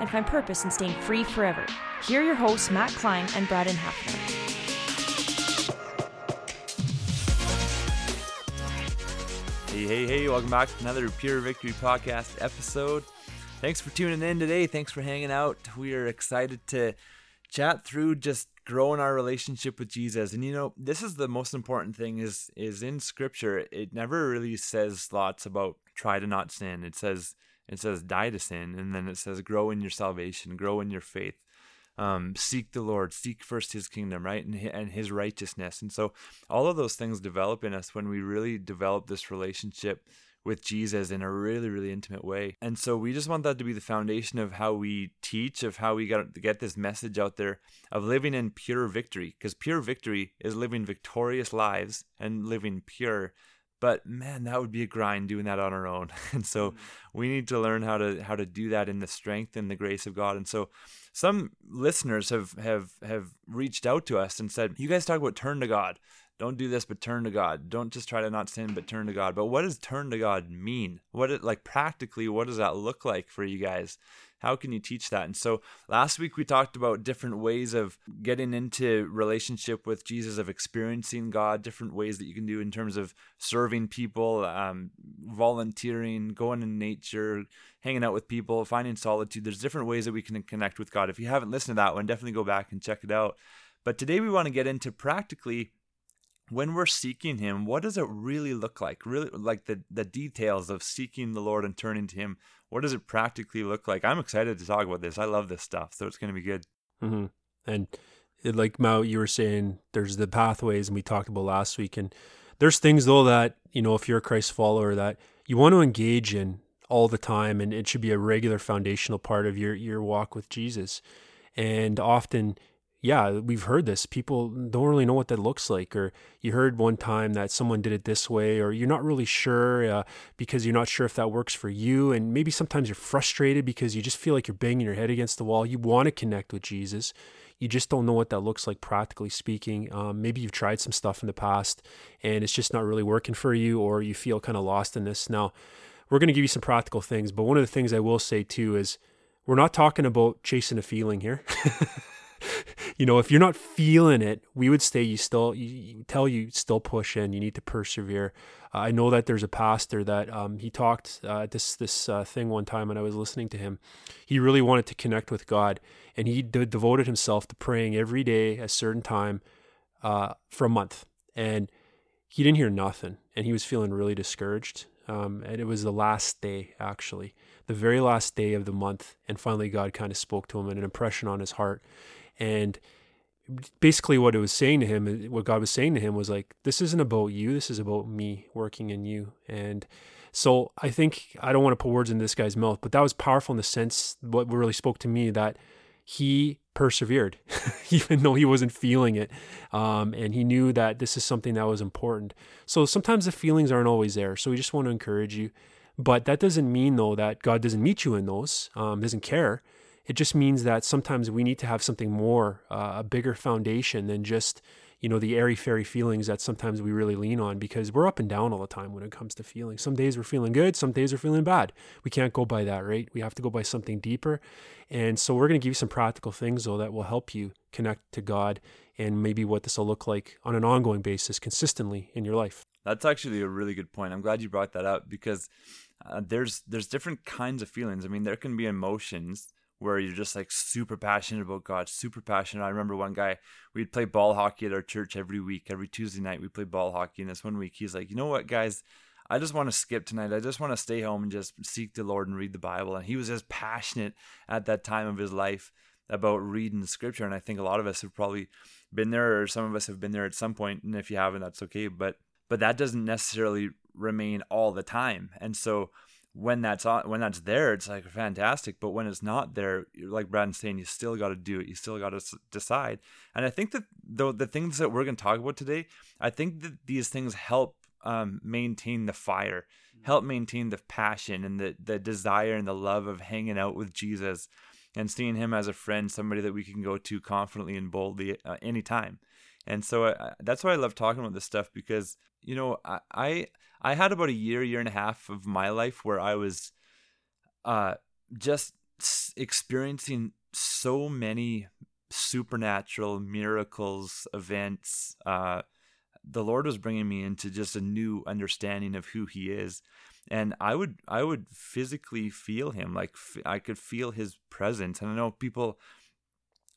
and find purpose in staying free forever. Here are your hosts, Matt Klein and Braden Hafner. Hey, hey, hey, welcome back to another Pure Victory Podcast episode. Thanks for tuning in today. Thanks for hanging out. We are excited to chat through just growing our relationship with Jesus. And you know, this is the most important thing is is in scripture, it never really says lots about try to not sin. It says it says die to sin and then it says grow in your salvation, grow in your faith. Um, seek the Lord, seek first His kingdom, right, and and His righteousness, and so all of those things develop in us when we really develop this relationship with Jesus in a really, really intimate way. And so we just want that to be the foundation of how we teach, of how we got to get this message out there of living in pure victory. Because pure victory is living victorious lives and living pure. But man, that would be a grind doing that on our own. And so mm-hmm. we need to learn how to how to do that in the strength and the grace of God. And so some listeners have have have reached out to us and said, "You guys talk about turn to God." don't do this but turn to god don't just try to not sin but turn to god but what does turn to god mean what it like practically what does that look like for you guys how can you teach that? And so last week we talked about different ways of getting into relationship with jesus of experiencing god different ways that you can do in terms of serving people um, volunteering going in nature hanging out with people finding solitude. There's different ways that we can connect with god. If you haven't listened to that one definitely go back and check it out. But today we want to get into practically when we're seeking him what does it really look like? Really like the the details of seeking the lord and turning to him what does it practically look like? I'm excited to talk about this. I love this stuff so it's going to be good. Mm-hmm. and it, like Matt you were saying there's the pathways and we talked about last week and there's things though that you know if you're a christ follower that you want to engage in all the time and it should be a regular foundational part of your your walk with jesus. And often yeah, we've heard this. People don't really know what that looks like. Or you heard one time that someone did it this way, or you're not really sure uh, because you're not sure if that works for you. And maybe sometimes you're frustrated because you just feel like you're banging your head against the wall. You want to connect with Jesus. You just don't know what that looks like, practically speaking. Um, maybe you've tried some stuff in the past and it's just not really working for you, or you feel kind of lost in this. Now, we're going to give you some practical things, but one of the things I will say too is we're not talking about chasing a feeling here. you know, if you're not feeling it, we would say you still you, you tell you still push in. You need to persevere. Uh, I know that there's a pastor that um, he talked uh, this this uh, thing one time, and I was listening to him. He really wanted to connect with God, and he de- devoted himself to praying every day a certain time uh, for a month. And he didn't hear nothing, and he was feeling really discouraged. Um, and it was the last day, actually, the very last day of the month. And finally, God kind of spoke to him and an impression on his heart. And basically, what it was saying to him, what God was saying to him was like, this isn't about you. This is about me working in you. And so I think, I don't want to put words in this guy's mouth, but that was powerful in the sense, what really spoke to me that he persevered, even though he wasn't feeling it. Um, and he knew that this is something that was important. So sometimes the feelings aren't always there. So we just want to encourage you. But that doesn't mean, though, that God doesn't meet you in those, um, doesn't care. It just means that sometimes we need to have something more, uh, a bigger foundation than just you know, the airy fairy feelings that sometimes we really lean on because we're up and down all the time when it comes to feelings. Some days we're feeling good, some days we're feeling bad. We can't go by that, right? We have to go by something deeper. And so we're going to give you some practical things, though, that will help you connect to God and maybe what this will look like on an ongoing basis consistently in your life. That's actually a really good point. I'm glad you brought that up because uh, there's there's different kinds of feelings. I mean, there can be emotions where you're just like super passionate about God, super passionate. I remember one guy, we'd play ball hockey at our church every week, every Tuesday night, we play ball hockey. And this one week, he's like, you know what, guys, I just want to skip tonight. I just want to stay home and just seek the Lord and read the Bible. And he was as passionate at that time of his life about reading scripture. And I think a lot of us have probably been there, or some of us have been there at some point. And if you haven't, that's okay. But but that doesn't necessarily remain all the time. And so when that's on when that's there it's like fantastic but when it's not there like Braden's saying you still got to do it you still got to s- decide. And i think that the, the things that we're going to talk about today i think that these things help um, maintain the fire help maintain the passion and the, the desire and the love of hanging out with jesus and seeing him as a friend somebody that we can go to confidently and boldly uh, anytime. And so uh, that's why i love talking about this stuff because you know I, I I had about a year, year and a half of my life where I was uh, just experiencing so many supernatural miracles, events. Uh, the Lord was bringing me into just a new understanding of who He is, and I would I would physically feel Him, like I could feel His presence. And I know people,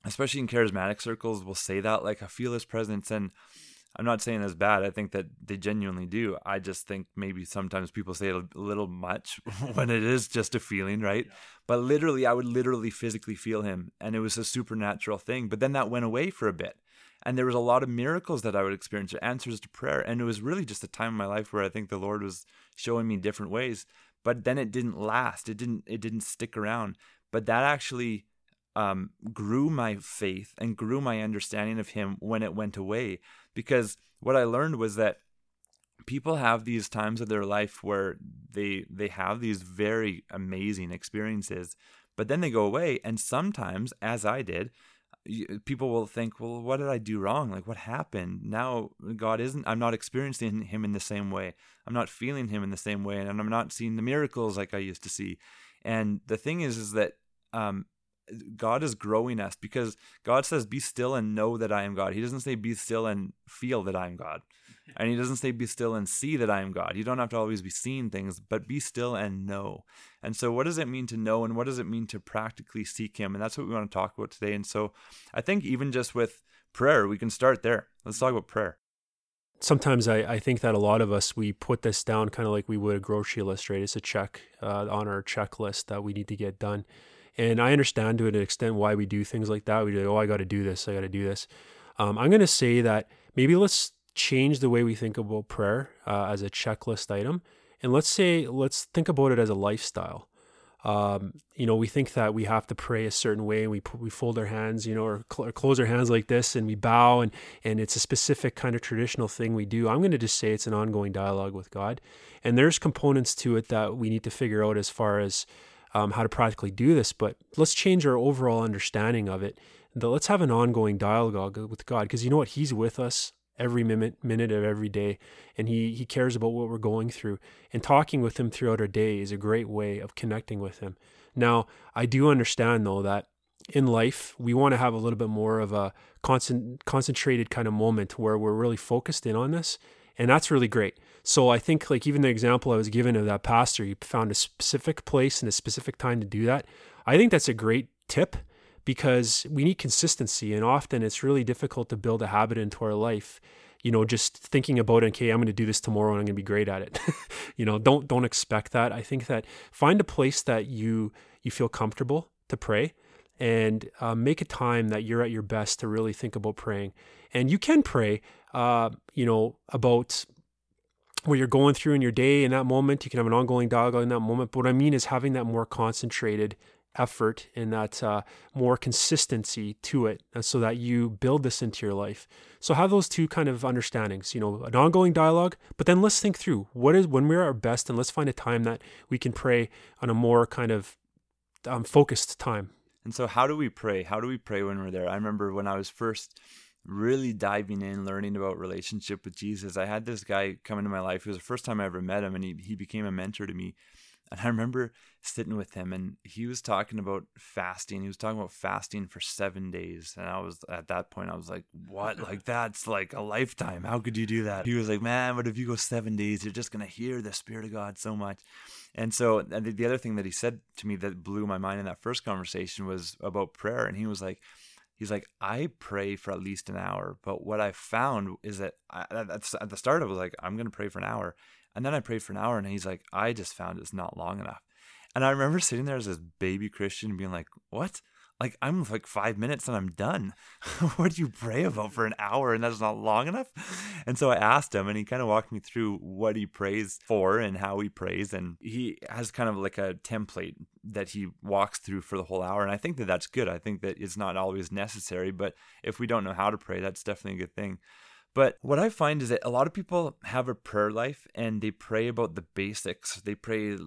especially in charismatic circles, will say that, like I feel His presence, and I'm not saying it's bad. I think that they genuinely do. I just think maybe sometimes people say it a little much when it is just a feeling, right? Yeah. But literally, I would literally physically feel him, and it was a supernatural thing. But then that went away for a bit, and there was a lot of miracles that I would experience, answers to prayer, and it was really just a time in my life where I think the Lord was showing me different ways. But then it didn't last. It didn't. It didn't stick around. But that actually um, grew my faith and grew my understanding of Him when it went away because what I learned was that people have these times of their life where they they have these very amazing experiences but then they go away. And sometimes as I did people will think well what did I do wrong? Like what happened? Now God isn't I'm not experiencing him in the same way. I'm not feeling him in the same way and I'm not seeing the miracles like I used to see. And the thing is is that um, God is growing us because God says, Be still and know that I am God. He doesn't say, Be still and feel that I am God. And He doesn't say, Be still and see that I am God. You don't have to always be seeing things, but be still and know. And so, what does it mean to know and what does it mean to practically seek Him? And that's what we want to talk about today. And so, I think even just with prayer, we can start there. Let's talk about prayer sometimes I, I think that a lot of us we put this down kind of like we would a grocery list right it's a check uh, on our checklist that we need to get done and I understand to an extent why we do things like that. We do, oh, I got to do this. I got to do this. Um, I'm going to say that maybe let's change the way we think about prayer uh, as a checklist item. And let's say, let's think about it as a lifestyle. Um, you know, we think that we have to pray a certain way and we, we fold our hands, you know, or, cl- or close our hands like this and we bow and, and it's a specific kind of traditional thing we do. I'm going to just say it's an ongoing dialogue with God. And there's components to it that we need to figure out as far as, um, how to practically do this, but let's change our overall understanding of it. let's have an ongoing dialogue with God because you know what? He's with us every minute, minute of every day, and he he cares about what we're going through. And talking with him throughout our day is a great way of connecting with him. Now, I do understand though that in life we want to have a little bit more of a concentrated kind of moment where we're really focused in on this, and that's really great. So I think like even the example I was given of that pastor, he found a specific place and a specific time to do that. I think that's a great tip because we need consistency and often it's really difficult to build a habit into our life. you know, just thinking about, okay, I'm going to do this tomorrow and I'm going to be great at it. you know, don't don't expect that. I think that find a place that you you feel comfortable to pray, and uh, make a time that you're at your best to really think about praying. And you can pray, uh, you know, about what you're going through in your day in that moment. You can have an ongoing dialogue in that moment. But what I mean is having that more concentrated effort and that uh, more consistency to it uh, so that you build this into your life so have those two kind of understandings you know an ongoing dialogue but then let's think through what is when we're our best and let's find a time that we can pray on a more kind of um, focused time and so how do we pray how do we pray when we're there i remember when i was first really diving in learning about relationship with jesus i had this guy come into my life it was the first time i ever met him and he, he became a mentor to me and I remember sitting with him and he was talking about fasting. He was talking about fasting for seven days. And I was at that point, I was like, what? Like, that's like a lifetime. How could you do that? He was like, man, but if you go seven days, you're just going to hear the Spirit of God so much. And so and the other thing that he said to me that blew my mind in that first conversation was about prayer. And he was like, he's like, I pray for at least an hour. But what I found is that I, at the start, I was like, I'm going to pray for an hour. And then I prayed for an hour and he's like, I just found it's not long enough. And I remember sitting there as this baby Christian being like, What? Like, I'm like five minutes and I'm done. what do you pray about for an hour and that's not long enough? And so I asked him and he kind of walked me through what he prays for and how he prays. And he has kind of like a template that he walks through for the whole hour. And I think that that's good. I think that it's not always necessary, but if we don't know how to pray, that's definitely a good thing. But what I find is that a lot of people have a prayer life and they pray about the basics. They pray,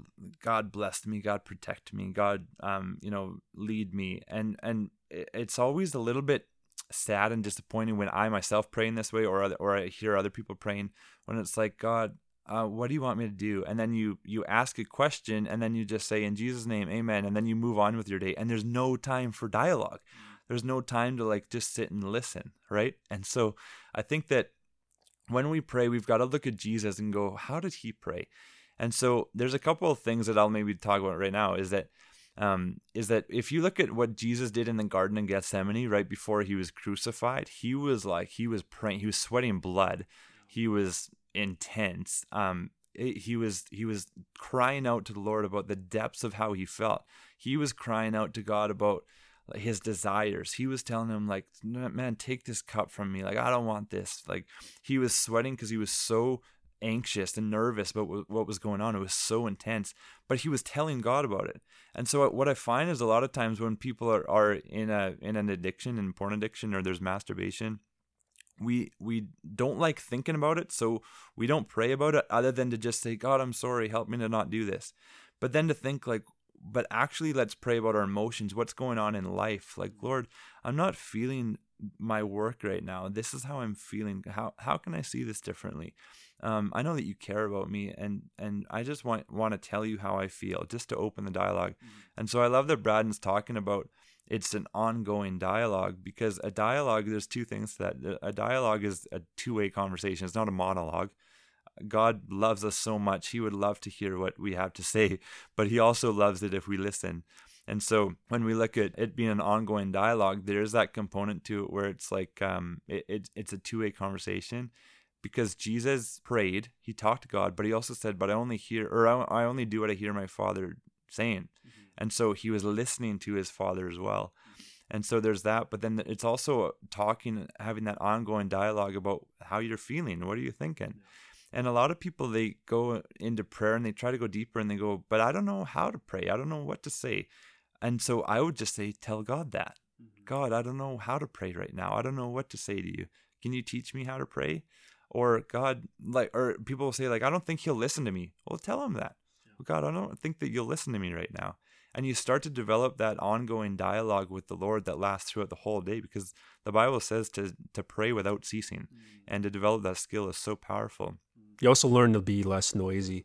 God bless me, God protect me, God, um, you know, lead me. And and it's always a little bit sad and disappointing when I myself pray in this way, or other, or I hear other people praying when it's like, God, uh, what do you want me to do? And then you you ask a question, and then you just say, in Jesus' name, Amen, and then you move on with your day. And there's no time for dialogue. There's no time to like just sit and listen, right? And so I think that when we pray, we've got to look at Jesus and go, how did he pray? And so there's a couple of things that I'll maybe talk about right now is that um, is that if you look at what Jesus did in the Garden of Gethsemane right before he was crucified, he was like he was praying, he was sweating blood, he was intense. Um, he was he was crying out to the Lord about the depths of how he felt. He was crying out to God about his desires. He was telling him like, "Man, take this cup from me. Like I don't want this." Like he was sweating because he was so anxious and nervous about what was going on. It was so intense, but he was telling God about it. And so what I find is a lot of times when people are, are in a in an addiction, in porn addiction, or there's masturbation, we we don't like thinking about it, so we don't pray about it other than to just say, God, I'm sorry, help me to not do this. But then to think like, but actually let's pray about our emotions. What's going on in life? Like lord i'm not feeling my work right now. This is how i'm feeling. How how can i see this differently? Um, i know that you care about me and and i just want want to tell you how i feel just to open the dialog mm-hmm. and so i love that braden's talking about it's an ongoing dialogue because a dialogue there's two things that. A dialogue is a two-way conversation. It's not a monologue God loves us so much. He would love to hear what we have to say, but He also loves it if we listen. And so when we look at it being an ongoing dialogue, there's that component to it where it's like um, it, it it's a two way conversation because Jesus prayed, he talked to God, but he also said, "But I only hear, or I, I only do what I hear my Father saying," mm-hmm. and so he was listening to his Father as well. And so there's that, but then it's also talking, having that ongoing dialogue about how you're feeling. What are you thinking? Yeah. And a lot of people they go into prayer and they try to go deeper and they go, but I don't know how to pray. I don't know what to say. And so I would just say, tell God that. Mm-hmm. God, I don't know how to pray right now. I don't know what to say to you. Can you teach me how to pray? Or God, like, or people will say, like, I don't think he'll listen to me. Well, tell him that. Yeah. God, I don't think that you'll listen to me right now. And you start to develop that ongoing dialogue with the Lord that lasts throughout the whole day because the Bible says to, to pray without ceasing. Mm-hmm. And to develop that skill is so powerful. You also learn to be less noisy.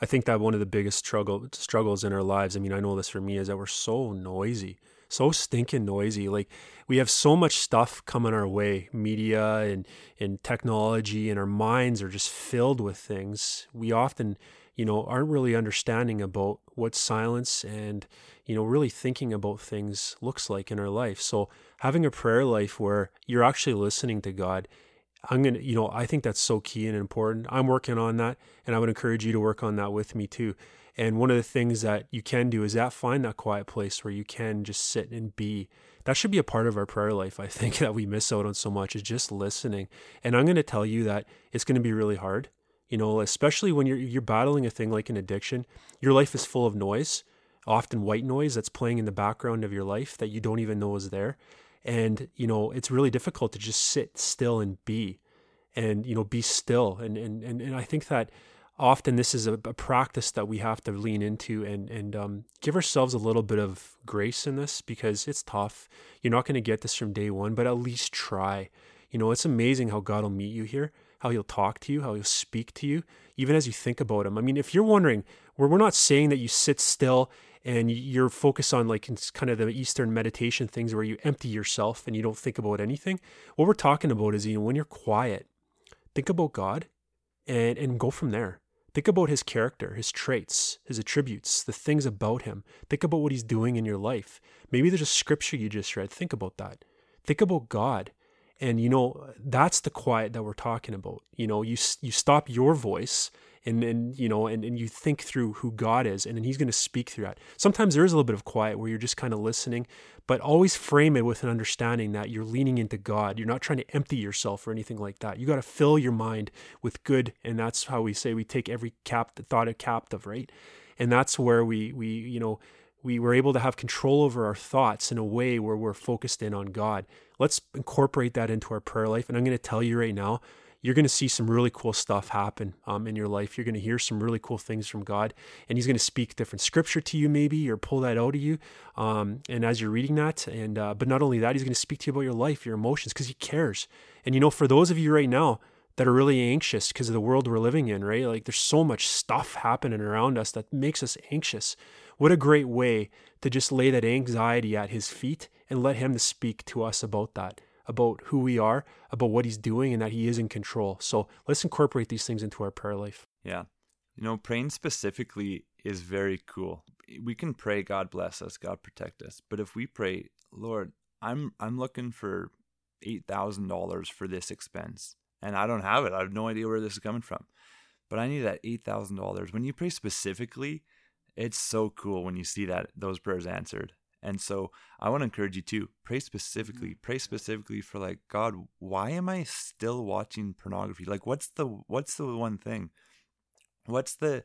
I think that one of the biggest struggle struggles in our lives. I mean, I know this for me is that we're so noisy, so stinking noisy. Like we have so much stuff coming our way, media and and technology, and our minds are just filled with things. We often, you know, aren't really understanding about what silence and you know really thinking about things looks like in our life. So having a prayer life where you're actually listening to God I'm going to, you know, I think that's so key and important. I'm working on that and I would encourage you to work on that with me too. And one of the things that you can do is that find that quiet place where you can just sit and be. That should be a part of our prayer life. I think that we miss out on so much is just listening. And I'm going to tell you that it's going to be really hard. You know, especially when you're you're battling a thing like an addiction. Your life is full of noise, often white noise that's playing in the background of your life that you don't even know is there. And, you know, it's really difficult to just sit still and be and, you know, be still. And and and, and I think that often this is a, a, practice that we have to lean into and and um, give ourselves a little bit of grace in this because it's tough. You're not going to get this from day one, but at least try. You know, it's amazing how God will meet you here, how He'll talk to you, how He'll speak to you, even as you think about Him. I mean, if you're wondering, we're we're not saying that you sit still and you're focused on like kind of the Eastern meditation things where you empty yourself and you don't think about anything. What we're talking about is you know when you're quiet, think about God, and and go from there Think about his character, his traits, his attributes, the things about him. Think about what he's doing in your life. Maybe there's a scripture you just read. Think about that. Think about God. And you know, that's the quiet that we're talking about. You know, you you stop your voice and and you know and, and you think through who god is and then he's going to speak through that sometimes there is a little bit of quiet where you're just kind of listening but always frame it with an understanding that you're leaning into god you're not trying to empty yourself or anything like that you got to fill your mind with good and that's how we say we take every cap thought a captive right and that's where we we you know we were able to have control over our thoughts in a way where we're focused in on God. Let's incorporate that into our prayer life. And I'm going to tell you right now, you're going to see some really cool stuff happen um, in your life. You're going to hear some really cool things from God, and He's going to speak different scripture to you, maybe, or pull that out of you. Um, and as you're reading that, and uh, but not only that, He's going to speak to you about your life, your emotions, because He cares. And you know, for those of you right now that are really anxious because of the world we're living in, right? Like there's so much stuff happening around us that makes us anxious. What a great way to just lay that anxiety at His feet and let Him to speak to us about that about who we are, about what he's doing, and that he is in control. So let's incorporate these things into our prayer life. Yeah. You know, praying specifically is very cool. We can pray, God bless us, God protect us. But if we pray, Lord, I'm I'm looking for eight thousand dollars for this expense, and I don't have it. I have no idea where this is coming from, but I need that eight thousand dollars. When you pray specifically, it's so cool when you see that those prayers answered. And so I want to encourage you to pray specifically, pray specifically for like, God, why am I still watching pornography? Like what's the what's the one thing? What's the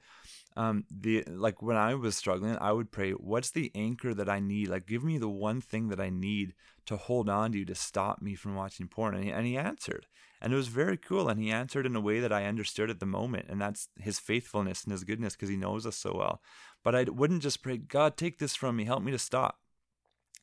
um the like when I was struggling, I would pray, what's the anchor that I need? Like give me the one thing that I need to hold on to to stop me from watching porn. And he, and he answered. And it was very cool. And he answered in a way that I understood at the moment. And that's his faithfulness and his goodness because he knows us so well. But I wouldn't just pray, God, take this from me, help me to stop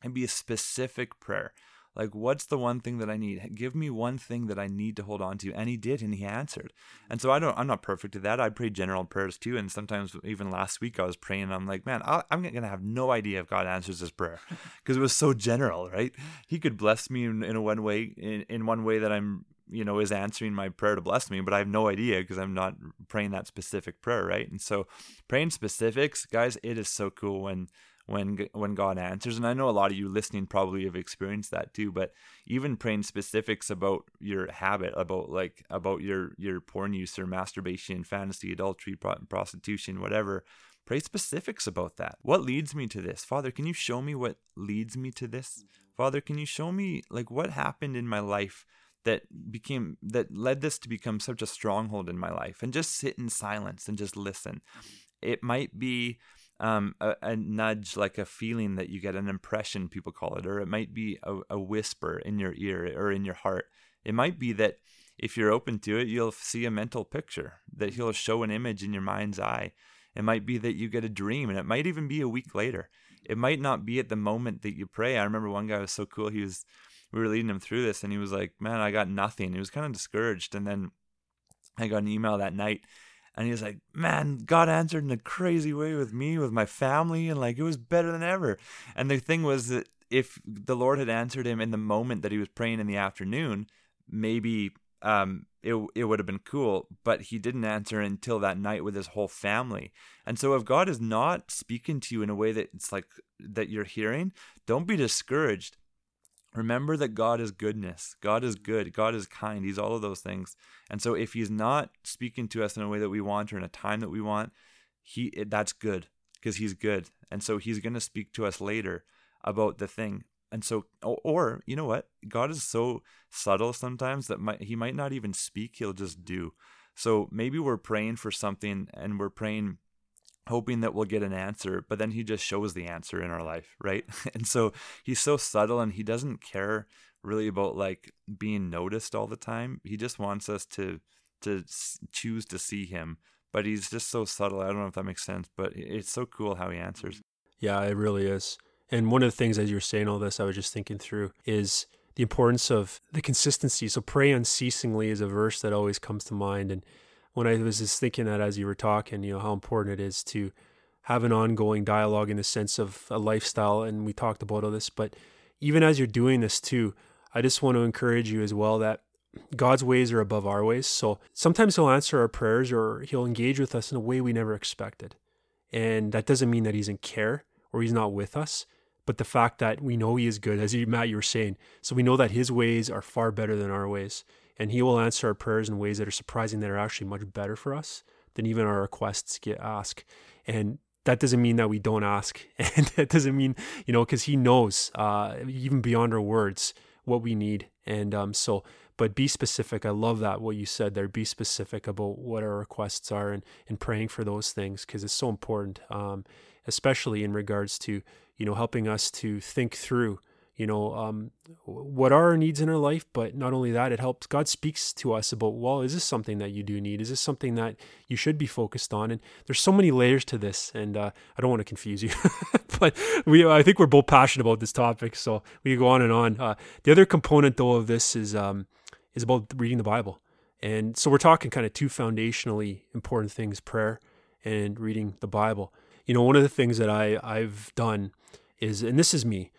and be a specific prayer. Like, what's the one thing that I need? Give me one thing that I need to hold on to. And he did, and he answered. And so I don't, I'm not perfect at that. I pray general prayers too. And sometimes, even last week, I was praying, and I'm like, man, i am going to have no idea if God answers this prayer because it was so general, right? He could bless me in, in a one way, in, in one way that I'm, you know, is answering my prayer to bless me, but I have no idea because I'm not praying that specific prayer, right? And so praying specifics, guys, it is so cool when when when God answers. And I know a lot of you listening probably have experienced that too. But even praying specifics about your habit, about like about your your porn use or masturbation, fantasy, adultery, prostitution, whatever. Pray specifics about that. What leads me to this, Father? Can you show me what leads me to this, mm-hmm. Father? Can you show me like what happened in my life? that became that led this to become such a stronghold in my life and just sit in silence and just listen mm-hmm. it might be um, a, a, nudge, like a feeling that you get, an impression, people call it, or it might be a, a whisper in your ear or in your heart. It might be that if you're open to it, you'll see a mental picture, that he'll show an image in your mind's eye. It might be that you get a dream, and it might even be a week later. It might not be at the moment that you pray. I remember one guy was so cool. He was, we were leading him through this, and he was like, "Man, I got nothing." He was kind of discouraged, and then I got an email that night and he was like, Man, God answered in a crazy way with me, with my family, and like it was better than ever. And the thing was that if the Lord had answered him in the moment that he was praying in the afternoon, maybe um, it it would have been cool. But he didn't answer until that night with his whole family. And so, if God is not speaking to you in a way that it's like that you're hearing, don't be discouraged. Remember that God is goodness. God is good. God is kind. He's all of those things. And so if he's not speaking to us in a way that we want or in a time that we want, he that's good because he's good. And so he's going to speak to us later about the thing. And so or, you know what? God is so subtle sometimes that might, he might not even speak, he'll just do. So maybe we're praying for something and we're praying hoping that we'll get an answer, but then he just shows the answer in our life, right? and so he's so subtle and he doesn't care really about like being noticed all the time. He just wants us to to choose to see him, but he's just so subtle. I don't know if that makes sense, but it's so cool how he answers. Yeah, it really is. And one of the things as you're saying all this, I was just thinking through is the importance of the consistency. So pray unceasingly is a verse that always comes to mind and when I was just thinking that as you were talking, you know, how important it is to have an ongoing dialogue in the sense of a lifestyle. And we talked about all this, but even as you're doing this too, I just want to encourage you as well that God's ways are above our ways. So sometimes He'll answer our prayers or He'll engage with us in a way we never expected. And that doesn't mean that He's in care or He's not with us, but the fact that we know He is good, as you, Matt, you were saying. So we know that His ways are far better than our ways and He will answer our prayers in ways that are surprising, that are actually much better for us than even our requests get asked. And that doesn't mean that we don't ask, and that doesn't mean you know because He knows uh, even beyond our words what we need. And um, so, but be specific. I love that what you said there. Be specific about what our requests are and and praying for those things because it's so important, um, especially in regards to you know helping us to think through you know um, what are our needs in our life but not only that it helps god speaks to us about well is this something that you do need? Is this something that you should be focused on? And there's so many layers to this and uh, i don't want to confuse you but we i think we're both passionate about this topic so we go on and on. Uh, the other component though of this is um, is about reading the bible. And so we're talking kind of two foundationally important things prayer and reading the bible. You know one of the things that i i've done is and this is me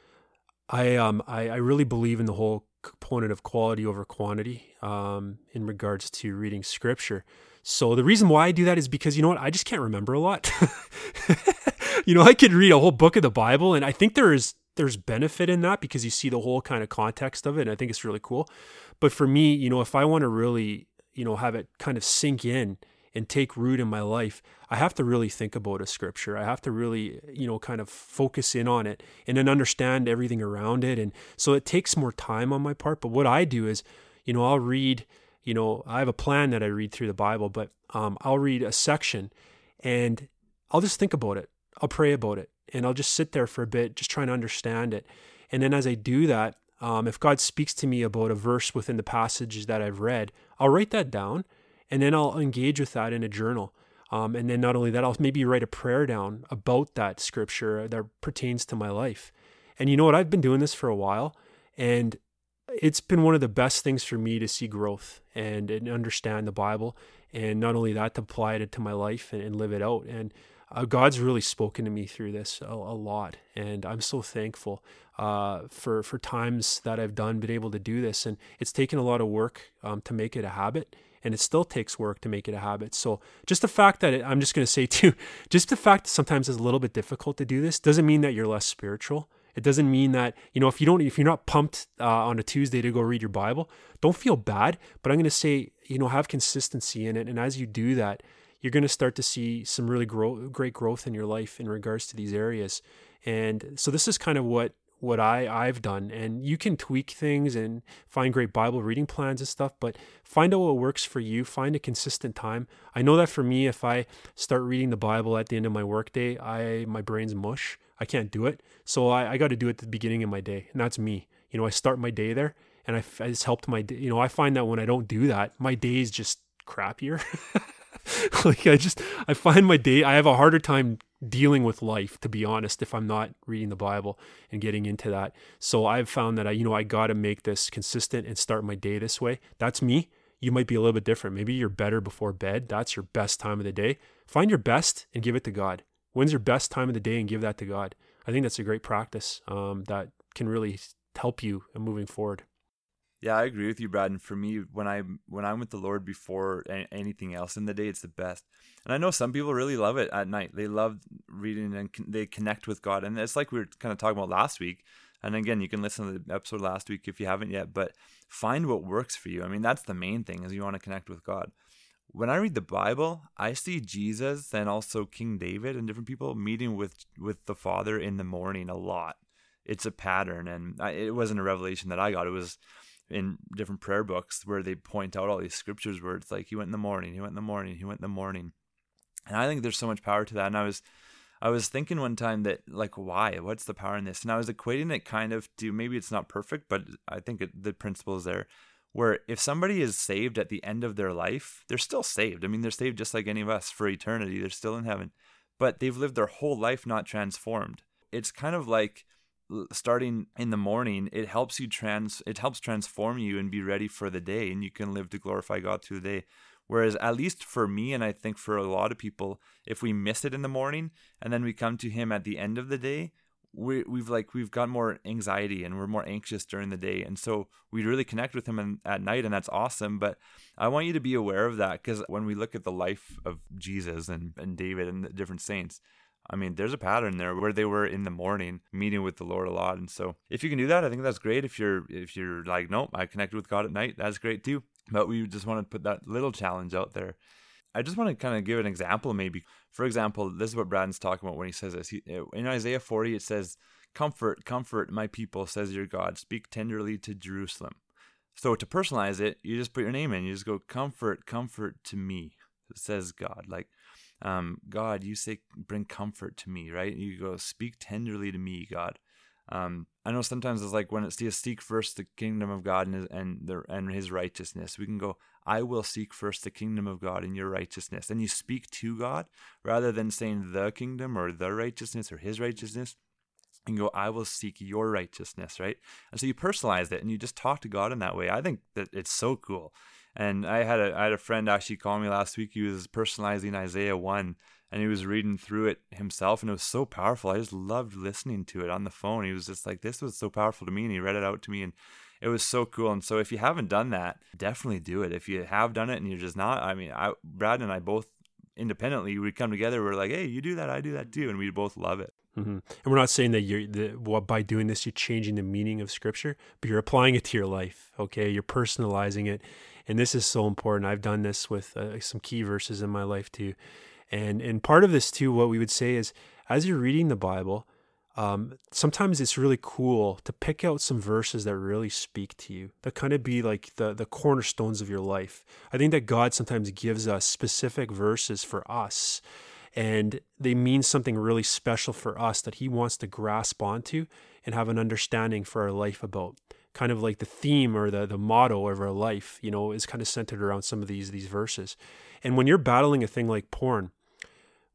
I um I, I really believe in the whole component of quality over quantity um, in regards to reading scripture. So the reason why I do that is because you know what I just can't remember a lot. you know I could read a whole book of the Bible and I think there is there's benefit in that because you see the whole kind of context of it and I think it's really cool. But for me, you know, if I want to really you know have it kind of sink in and take root in my life, I have to really think about a scripture. I have to really, you know, kind of focus in on it and then understand everything around it. And so it takes more time on my part. But what I do is, you know, I'll read, you know, I have a plan that I read through the Bible, but um, I'll read a section and I'll just think about it. I'll pray about it and I'll just sit there for a bit, just trying to understand it. And then as I do that, um, if God speaks to me about a verse within the passage that I've read, I'll write that down and then I'll engage with that in a journal. Um, and then not only that, I'll maybe write a prayer down about that scripture that pertains to my life. And you know what? I've been doing this for a while, and it's been one of the best things for me to see growth and, and understand the Bible. And not only that, to apply it to my life and, and live it out. And uh, God's really spoken to me through this a, a lot, and I'm so thankful uh, for for times that I've done been able to do this. And it's taken a lot of work um, to make it a habit, and it still takes work to make it a habit. So just the fact that it, I'm just going to say too, just the fact that sometimes it's a little bit difficult to do this doesn't mean that you're less spiritual. It doesn't mean that you know if you don't if you're not pumped uh, on a Tuesday to go read your Bible, don't feel bad. But I'm going to say you know have consistency in it, and as you do that, you're going to start to see some really grow, great growth in your life in regards to these areas. And so this is kind of what what I, I've done. And you can tweak things and find great Bible reading plans and stuff, but find out what works for you. Find a consistent time. I know that for me, if I start reading the Bible at the end of my workday, I my brain's mush. I can't do it. So I, I got to do it at the beginning of my day. And that's me. You know, I start my day there and I, I just helped my. You know, I find that when I don't do that, my day is just crappier. like I just, I find my day, I have a harder time dealing with life to be honest if i'm not reading the bible and getting into that. So i've found that i you know i got to make this consistent and start my day this way. That's me. You might be a little bit different. Maybe you're better before bed. That's your best time of the day. Find your best and give it to god. When's your best time of the day and give that to god? I think that's a great practice um, that can really help you moving forward yeah, I agree with you, Brad. And for me, when I when I'm with the Lord before anything else in the day, it's the best. And I know some people really love it at night. They love reading and they connect with God. And it's like we were kind of talking about last week. And again, you can listen to the episode last week if you haven't yet, but find what works for you. I mean, that's the main thing is you want to connect with God. When I read the Bible, I see Jesus and also King David and different people meeting with with the Father in the morning a lot. It's a pattern, and I, it wasn't a revelation that I got. It was in different prayer books where they point out all these scriptures where it's like he went in the morning, he went in the morning, he went in the morning. And I think there's so much power to that. And I was I was thinking one time that like why? What's the power in this? And I was equating it kind of to maybe it's not perfect, but I think it, the principle is there. Where if somebody is saved at the end of their life, they're still saved. I mean, they're saved just like any of us for eternity. They're still in heaven, but they've lived their whole life not transformed. It's kind of like starting in the morning it helps you trans it helps transform you and be ready for the day and you can live to glorify god through the day. Whereas at least for me and i think for a lot of people if we miss it in the morning and then we come to him at the end of the day we, we've like we've got more anxiety and we're more anxious during the day and so we really connect with him in, at night and that's awesome but i want you to be aware of that because when we look at the life of jesus and, and david and the different saints I mean, there's a pattern there where they were in the morning meeting with the Lord a lot. And so if you can do that, I think that's great. If you're if you're like, nope, I connected with God at night, that's great too. But we just want to put that little challenge out there. I just want to kind of give an example, maybe. For example, this is what Braden's talking about when he says this. He, in Isaiah 40, it says, Comfort, comfort my people, says your God. Speak tenderly to Jerusalem. So to personalize it, you just put your name in. You just go, Comfort, comfort to me, says God. Like, um, God, you say, bring comfort to me, right? You go, speak tenderly to me, God. Um, I know sometimes it's like when it's to seek first the kingdom of God and his, and, the, and his righteousness. We can go, I will seek first the kingdom of God and your righteousness. And you speak to God rather than saying the kingdom or the righteousness or his righteousness. And go, I will seek your righteousness, right? And so you personalize it and you just talk to God in that way. I think that it's so cool. And I had a I had a friend actually call me last week. He was personalizing Isaiah one, and he was reading through it himself, and it was so powerful. I just loved listening to it on the phone. He was just like, "This was so powerful to me," and he read it out to me, and it was so cool. And so, if you haven't done that, definitely do it. If you have done it and you're just not, I mean, I, Brad and I both independently we come together. We're like, "Hey, you do that, I do that too," and we both love it. Mm-hmm. And we're not saying that you're that by doing this you're changing the meaning of Scripture, but you're applying it to your life. Okay, you're personalizing it and this is so important. I've done this with uh, some key verses in my life too, and and part of this too, what we would say is as you're reading the Bible, um, sometimes it's really cool to pick out some verses that really speak to you, that kind of be like the the cornerstones of your life. I think that God sometimes gives us specific verses for us and they mean something really special for us that he wants to grasp onto and have an understanding for our life about kind of like the theme or the the motto of our life, you know, is kind of centered around some of these these verses. And when you're battling a thing like porn,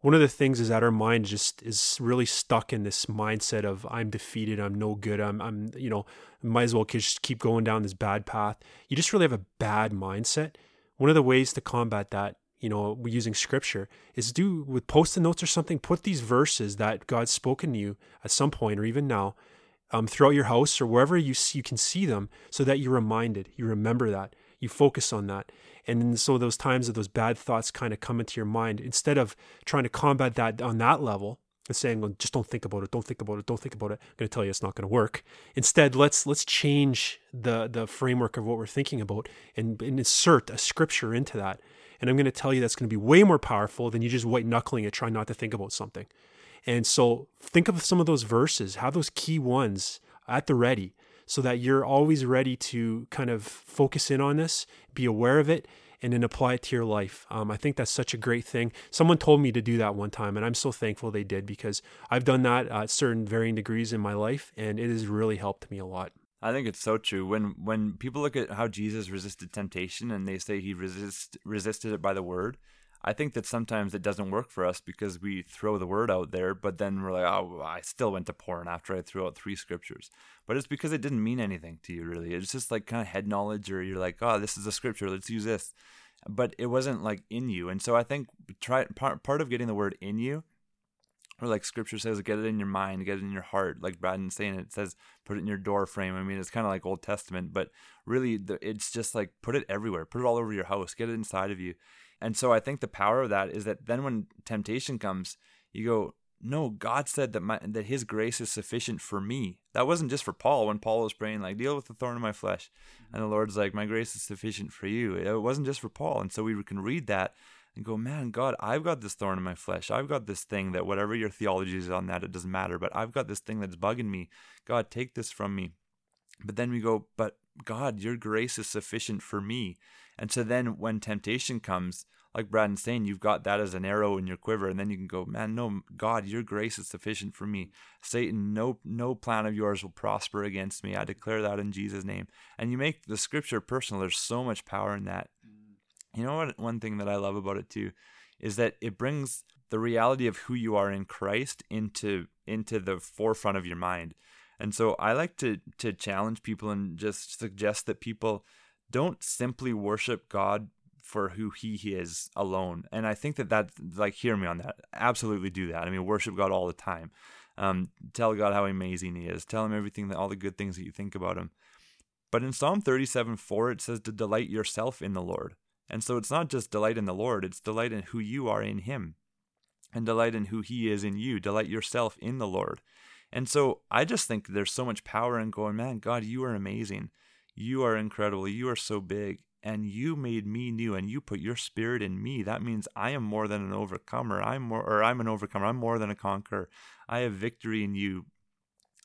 one of the things is that our mind just is really stuck in this mindset of I'm defeated, I'm no good, I'm I'm you know, might as well just keep going down this bad path. You just really have a bad mindset. One of the ways to combat that, you know, using scripture is do with post-it notes or something, put these verses that God's spoken to you at some point or even now um, throughout your house or wherever you you can see them so that you're reminded, you remember that, you focus on that. And so those times that those bad thoughts kind of come into your mind, instead of trying to combat that on that level and saying, well, just don't think about it, don't think about it, don't think about it, I'm going to tell you it's not going to work. Instead, let's let's change the the framework of what we're thinking about and, and insert a scripture into that. And I'm going to tell you that's going to be way more powerful than you just white knuckling it, trying not to think about something. And so think of some of those verses, have those key ones at the ready so that you're always ready to kind of focus in on this, be aware of it, and then apply it to your life. Um, I think that's such a great thing. Someone told me to do that one time, and I'm so thankful they did because I've done that at certain varying degrees in my life, and it has really helped me a lot. I think it's so true. When when people look at how Jesus resisted temptation and they say he resist, resisted it by the word, I think that sometimes it doesn't work for us because we throw the word out there, but then we're like, oh, I still went to porn after I threw out three scriptures. But it's because it didn't mean anything to you, really. It's just like kind of head knowledge, or you're like, oh, this is a scripture, let's use this. But it wasn't like in you. And so I think try part, part of getting the word in you, or like scripture says, get it in your mind, get it in your heart. Like Braden's saying, it says, put it in your door frame. I mean, it's kind of like Old Testament, but really, it's just like put it everywhere, put it all over your house, get it inside of you and so I think the power of that is that then when temptation comes, you go, no, God said that my that His grace is sufficient for me. That wasn't just for Paul when Paul was praying like deal with the thorn in my flesh, mm-hmm. and the Lord's like my grace is sufficient for you. It wasn't just for Paul, and so we can read that and go, man, God, I've got this thorn in my flesh. I've got this thing that whatever your theology is on that, it doesn't matter. But I've got this thing that's bugging me. God, take this from me. But then we go, but God, your grace is sufficient for me. And so then when temptation comes, like Braden's saying, you've got that as an arrow in your quiver, and then you can go, man, no, God, your grace is sufficient for me. Satan, no, no plan of yours will prosper against me. I declare that in Jesus' name. And you make the scripture personal. There's so much power in that. Mm. You know what? One thing that I love about it too is that it brings the reality of who you are in Christ into into the forefront of your mind. And so I like to to challenge people and just suggest that people don't simply worship God for who he is alone. And I think that that like hear me on that. Absolutely do that. I mean, worship God all the time. Um, tell God how amazing he is. Tell him everything that all the good things that you think about him. But in Psalm 37 4, it says to delight yourself in the Lord. And so it's not just delight in the Lord, it's delight in who you are in Him and delight in who He is in you. Delight yourself in the Lord. And so I just think there's so much power in going, man, God, you are amazing. You are incredible. You are so big. And you made me new and you put your spirit in me. That means I am more than an overcomer. I'm more or I'm an overcomer. I'm more than a conqueror. I have victory in you.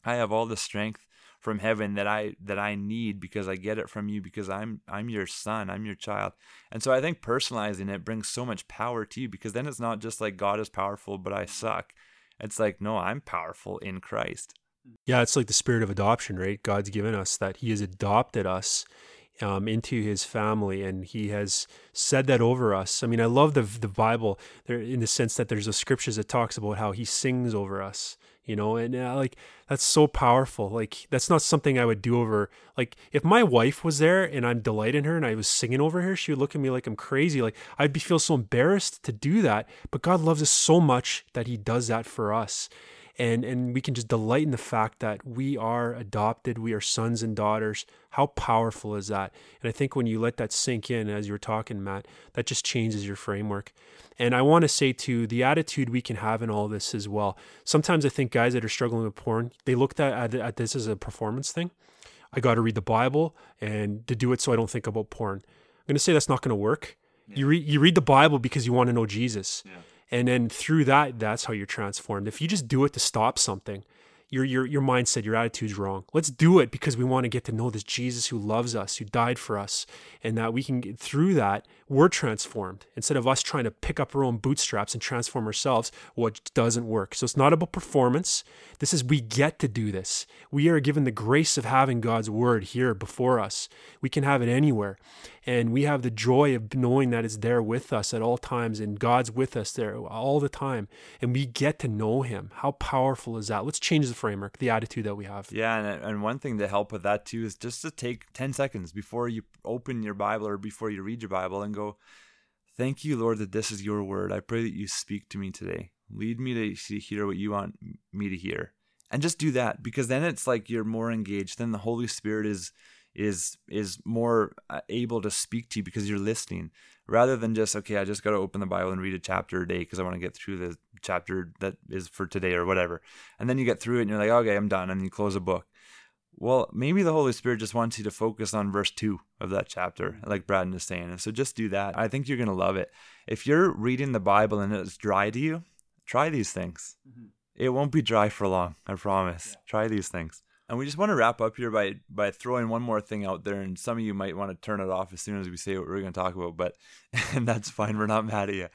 I have all the strength from heaven that I that I need because I get it from you because I'm I'm your son, I'm your child. And so I think personalizing it brings so much power to you because then it's not just like God is powerful but I suck. It's like no, I'm powerful in Christ. Yeah, it's like the spirit of adoption, right? God's given us that he has adopted us um, into his family and he has said that over us. I mean, I love the the Bible there in the sense that there's a scriptures that talks about how he sings over us you know and uh, like that's so powerful like that's not something i would do over like if my wife was there and i'm delighting her and i was singing over her she would look at me like i'm crazy like i'd be feel so embarrassed to do that but god loves us so much that he does that for us and and we can just delight in the fact that we are adopted we are sons and daughters. How powerful is that? And i think when you let that sink in as you were talking matt that just changes your framework. And i want to say to the attitude we can have in all this as well sometimes i think guys that are struggling with porn they look at, at this as a performance thing. I got to read the bible and to do it so i don't think about porn. I'm going to say that's not going to work. Yeah. you read you read the bible because you want to know jesus. Yeah and then through that that's how you're transformed. If you just do it to stop something your your your mindset, your attitude's wrong. Let's do it because we want to get to know this Jesus who loves us, who died for us, and that we can get through that we're transformed instead of us trying to pick up our own bootstraps and transform ourselves. What doesn't work. So it's not about performance. This is we get to do this. We are given the grace of having God's word here before us. We can have it anywhere, and we have the joy of knowing that it's there with us at all times, and God's with us there all the time, and we get to know Him. How powerful is that? Let's change framework, the attitude that we have. Yeah, and, and one thing to help with that too is just to take 10 seconds before you open your Bible or before you read your Bible and go, Thank you, Lord, that this is your word. I pray that you speak to me today. Lead me to hear what you want me to hear. And just do that because then it's like you're more engaged. Then the Holy Spirit is is is more uh, able to speak to you because you're listening rather than just okay i just got to open the bible and read a chapter a day because i want to get through the chapter that is for today or whatever. And then you get through it and you're like okay i'm done and you close a book. Well maybe the holy spirit just wants you to focus on verse 2 of that chapter like braden is saying. And so just do that. I think you're going to love it. If you're reading the bible and it's dry to you try these things. Mm-hmm. it won't be dry for long i promise. Yeah. try these things and we just want to wrap up here by by throwing one more thing out there, and some of you might want to turn it off as soon as we say what we're going to talk about, but and that's fine. We're not mad at you.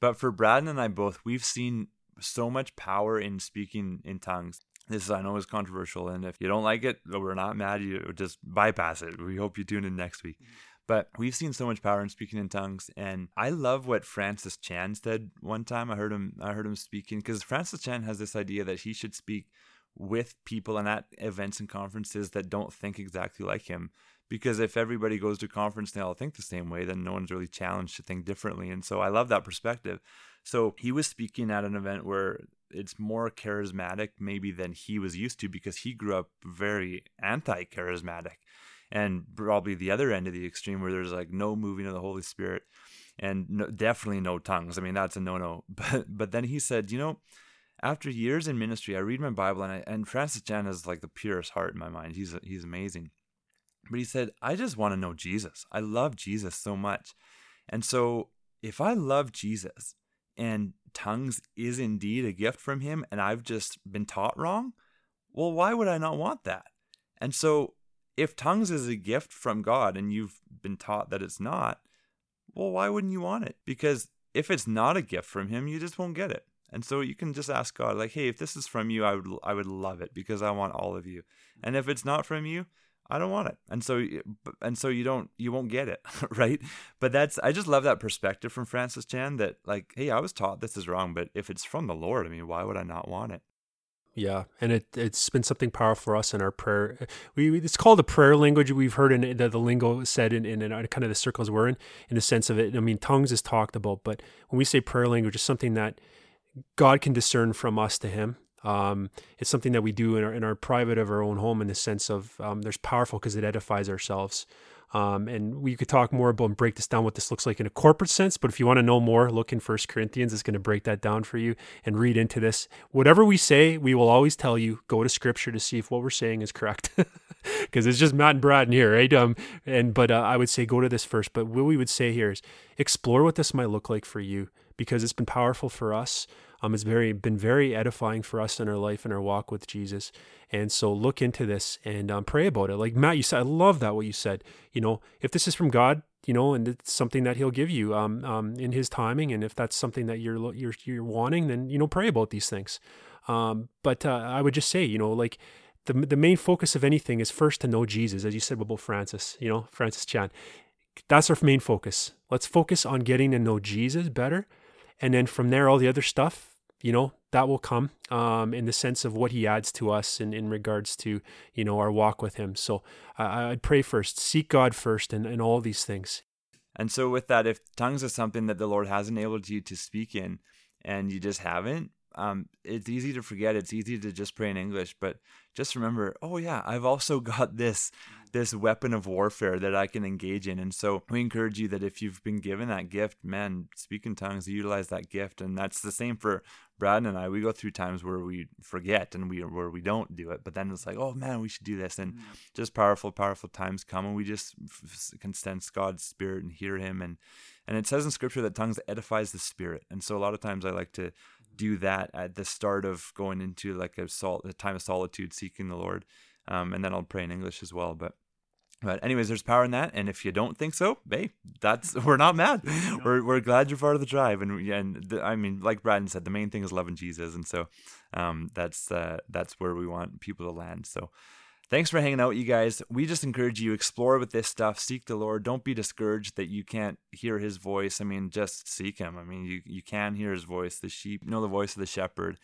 But for Braden and I both, we've seen so much power in speaking in tongues. This I know is controversial, and if you don't like it, we're not mad. You just bypass it. We hope you tune in next week. Mm-hmm. But we've seen so much power in speaking in tongues, and I love what Francis Chan said one time. I heard him. I heard him speaking because Francis Chan has this idea that he should speak with people and at events and conferences that don't think exactly like him. Because if everybody goes to conference and they all think the same way, then no one's really challenged to think differently. And so I love that perspective. So he was speaking at an event where it's more charismatic maybe than he was used to because he grew up very anti-charismatic and probably the other end of the extreme where there's like no moving of the holy spirit and no, definitely no tongues i mean that's a no-no but but then he said you know after years in ministry, I read my Bible and I, and Francis Chan has like the purest heart in my mind. He's he's amazing. But he said, I just want to know Jesus. I love Jesus so much. And so if I love Jesus and tongues is indeed a gift from him and I've just been taught wrong, well, why would I not want that? And so if tongues is a gift from God and you've been taught that it's not, well, why wouldn't you want it? Because if it's not a gift from him, you just won't get it. And so you can just ask God, like, hey, if this is from you, I would I would love it because I want all of you. And if it's not from you, I don't want it. And so and so you don't you won't get it, right? But that's I just love that perspective from Francis Chan that like, hey, I was taught this is wrong, but if it's from the Lord, I mean, why would I not want it? Yeah, and it it's been something powerful for us in our prayer. We, it's called the prayer language. We've heard in the, the lingo said in, in, in, uh, kind of the circles we're in, in the sense of it. I mean, tongues is talked about, but when we say prayer language, it's something that God can discern from us to Him. Um, it's something that we do in our in our private of our own home in the sense of um, there's powerful because it edifies ourselves. Um, and we could talk more about and break this down what this looks like in a corporate sense. But if you want to know more, look in First Corinthians. It's going to break that down for you and read into this. Whatever we say, we will always tell you go to Scripture to see if what we're saying is correct, because it's just Matt and Brad in here, right? Um, and but uh, I would say go to this first. But what we would say here is explore what this might look like for you because it's been powerful for us. Um, it's very been very edifying for us in our life and our walk with Jesus. And so look into this and um, pray about it. Like Matt, you said, I love that what you said. You know, if this is from God, you know, and it's something that He'll give you um, um, in His timing, and if that's something that you're you're you're wanting, then you know, pray about these things. Um, but uh, I would just say, you know, like the the main focus of anything is first to know Jesus, as you said about Francis. You know, Francis Chan. That's our main focus. Let's focus on getting to know Jesus better and then from there all the other stuff you know that will come um, in the sense of what he adds to us in, in regards to you know our walk with him. So I, i'd pray first seek god first and, and all these things. And so with that if tongues is something that the lord has enabled you to speak in and you just haven't um, it's easy to forget it's easy to just pray in english but just remember oh yeah i've also got this this weapon of warfare that I can engage in. And so we encourage you that if you've been given that gift, man, speak in tongues, utilize that gift. And that's the same for Brad and I. We go through times where we forget and we where we don't do it, but then it's like, oh man, we should do this. And mm-hmm. just powerful, powerful times come, and we just can sense God's spirit and hear Him. And and it says in Scripture that tongues edifies the spirit. And so a lot of times I like to do that at the start of going into like a, sol- a time of solitude, seeking the Lord um, and then I'll pray in English as well. But but anyways, there's power in that, and if you don't think so, hey, that's we're not mad. We're we're glad you're part of the tribe, and and the, I mean, like Braden said, the main thing is loving Jesus, and so um, that's uh, that's where we want people to land. So. Thanks for hanging out, you guys. We just encourage you explore with this stuff. Seek the Lord. Don't be discouraged that you can't hear His voice. I mean, just seek Him. I mean, you you can hear His voice. The sheep know the voice of the shepherd,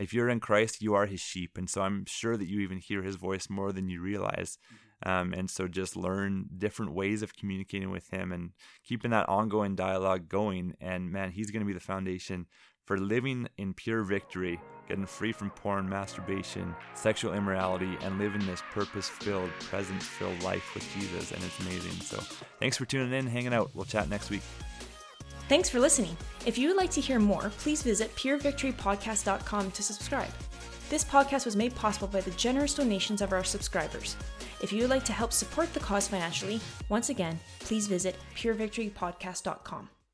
if you're in Christ, you are his sheep. And so I'm sure that you even hear his voice more than you realize. Um, and so just learn different ways of communicating with him and keeping that ongoing dialogue going. And man, he's going to be the foundation for living in pure victory, getting free from porn, masturbation, sexual immorality, and living this purpose filled, presence filled life with Jesus. And it's amazing. So thanks for tuning in, hanging out. We'll chat next week. Thanks for listening. If you would like to hear more, please visit purevictorypodcast.com to subscribe. This podcast was made possible by the generous donations of our subscribers. If you would like to help support the cause financially, once again, please visit purevictorypodcast.com.